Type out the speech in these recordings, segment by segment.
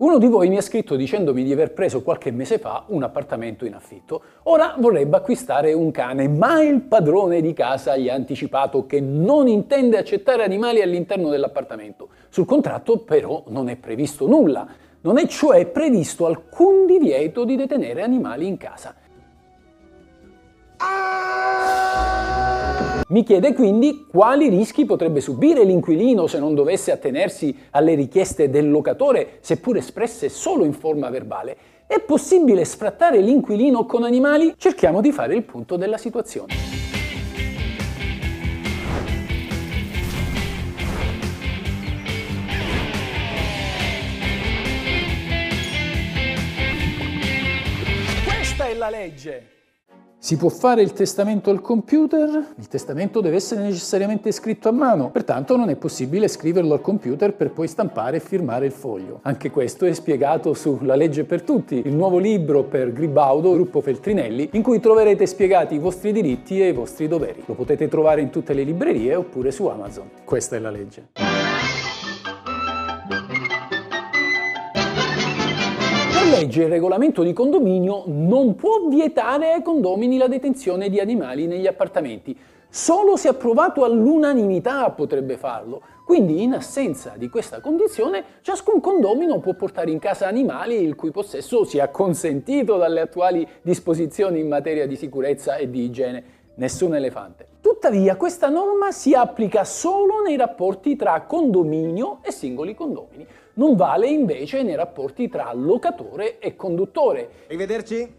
Uno di voi mi ha scritto dicendomi di aver preso qualche mese fa un appartamento in affitto. Ora vorrebbe acquistare un cane, ma il padrone di casa gli ha anticipato che non intende accettare animali all'interno dell'appartamento. Sul contratto però non è previsto nulla. Non è cioè previsto alcun divieto di detenere animali in casa. Mi chiede quindi quali rischi potrebbe subire l'inquilino se non dovesse attenersi alle richieste del locatore, seppur espresse solo in forma verbale. È possibile sfrattare l'inquilino con animali? Cerchiamo di fare il punto della situazione. Questa è la legge. Si può fare il testamento al computer? Il testamento deve essere necessariamente scritto a mano, pertanto non è possibile scriverlo al computer per poi stampare e firmare il foglio. Anche questo è spiegato su La legge per tutti, il nuovo libro per Gribaudo, gruppo Feltrinelli, in cui troverete spiegati i vostri diritti e i vostri doveri. Lo potete trovare in tutte le librerie oppure su Amazon. Questa è la legge. Legge il regolamento di condominio non può vietare ai condomini la detenzione di animali negli appartamenti. Solo se approvato all'unanimità potrebbe farlo. Quindi, in assenza di questa condizione, ciascun condomino può portare in casa animali il cui possesso sia consentito dalle attuali disposizioni in materia di sicurezza e di igiene. Nessun elefante. Tuttavia, questa norma si applica solo nei rapporti tra condominio e singoli condomini non vale invece nei rapporti tra locatore e conduttore. Arrivederci.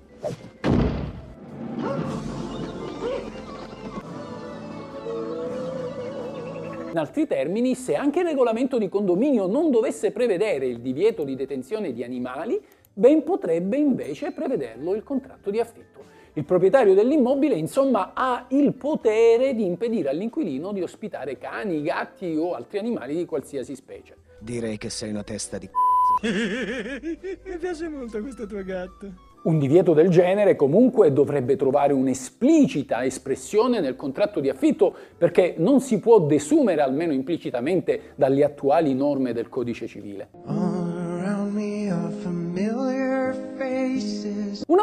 In altri termini, se anche il regolamento di condominio non dovesse prevedere il divieto di detenzione di animali, ben potrebbe invece prevederlo il contratto di affitto. Il proprietario dell'immobile, insomma, ha il potere di impedire all'inquilino di ospitare cani, gatti o altri animali di qualsiasi specie. Direi che sei una testa di Mi piace molto questo tuo gatto. Un divieto del genere comunque dovrebbe trovare un'esplicita espressione nel contratto di affitto perché non si può desumere almeno implicitamente dalle attuali norme del codice civile. Una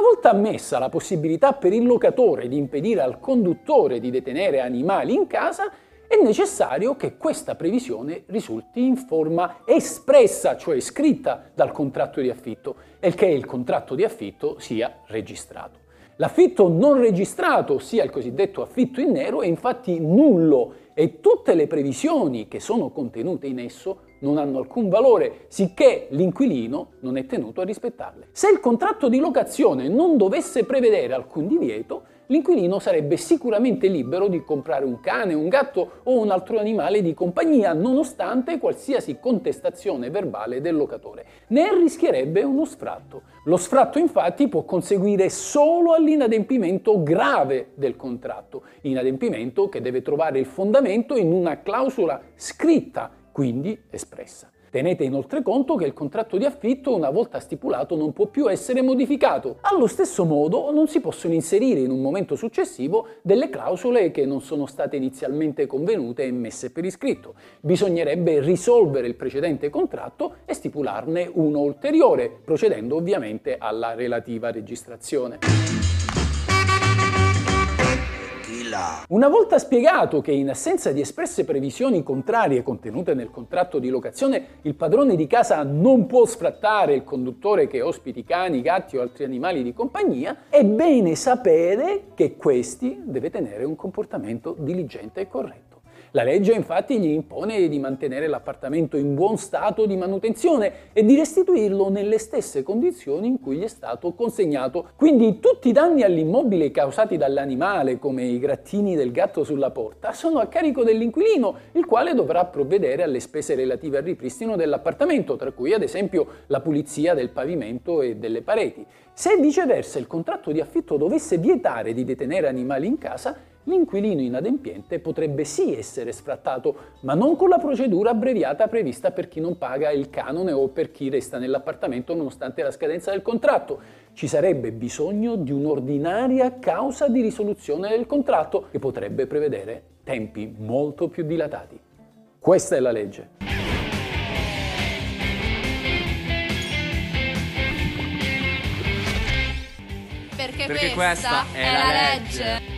volta ammessa la possibilità per il locatore di impedire al conduttore di detenere animali in casa, è necessario che questa previsione risulti in forma espressa, cioè scritta dal contratto di affitto, e che il contratto di affitto sia registrato. L'affitto non registrato, ossia il cosiddetto affitto in nero, è infatti nullo e tutte le previsioni che sono contenute in esso non hanno alcun valore, sicché l'inquilino non è tenuto a rispettarle. Se il contratto di locazione non dovesse prevedere alcun divieto, l'inquilino sarebbe sicuramente libero di comprare un cane, un gatto o un altro animale di compagnia, nonostante qualsiasi contestazione verbale del locatore. Ne rischierebbe uno sfratto. Lo sfratto infatti può conseguire solo all'inadempimento grave del contratto, inadempimento che deve trovare il fondamento in una clausola scritta, quindi espressa. Tenete inoltre conto che il contratto di affitto, una volta stipulato, non può più essere modificato. Allo stesso modo non si possono inserire in un momento successivo delle clausole che non sono state inizialmente convenute e messe per iscritto. Bisognerebbe risolvere il precedente contratto e stipularne uno ulteriore, procedendo ovviamente alla relativa registrazione. Una volta spiegato che in assenza di espresse previsioni contrarie contenute nel contratto di locazione il padrone di casa non può sfrattare il conduttore che ospiti cani, gatti o altri animali di compagnia, è bene sapere che questi deve tenere un comportamento diligente e corretto. La legge infatti gli impone di mantenere l'appartamento in buon stato di manutenzione e di restituirlo nelle stesse condizioni in cui gli è stato consegnato. Quindi tutti i danni all'immobile causati dall'animale, come i grattini del gatto sulla porta, sono a carico dell'inquilino, il quale dovrà provvedere alle spese relative al ripristino dell'appartamento, tra cui ad esempio la pulizia del pavimento e delle pareti. Se viceversa il contratto di affitto dovesse vietare di detenere animali in casa, l'inquilino inadempiente potrebbe sì essere sfrattato, ma non con la procedura abbreviata prevista per chi non paga il canone o per chi resta nell'appartamento nonostante la scadenza del contratto. Ci sarebbe bisogno di un'ordinaria causa di risoluzione del contratto che potrebbe prevedere tempi molto più dilatati. Questa è la legge. perché, perché questa, questa, è, la legge. legge.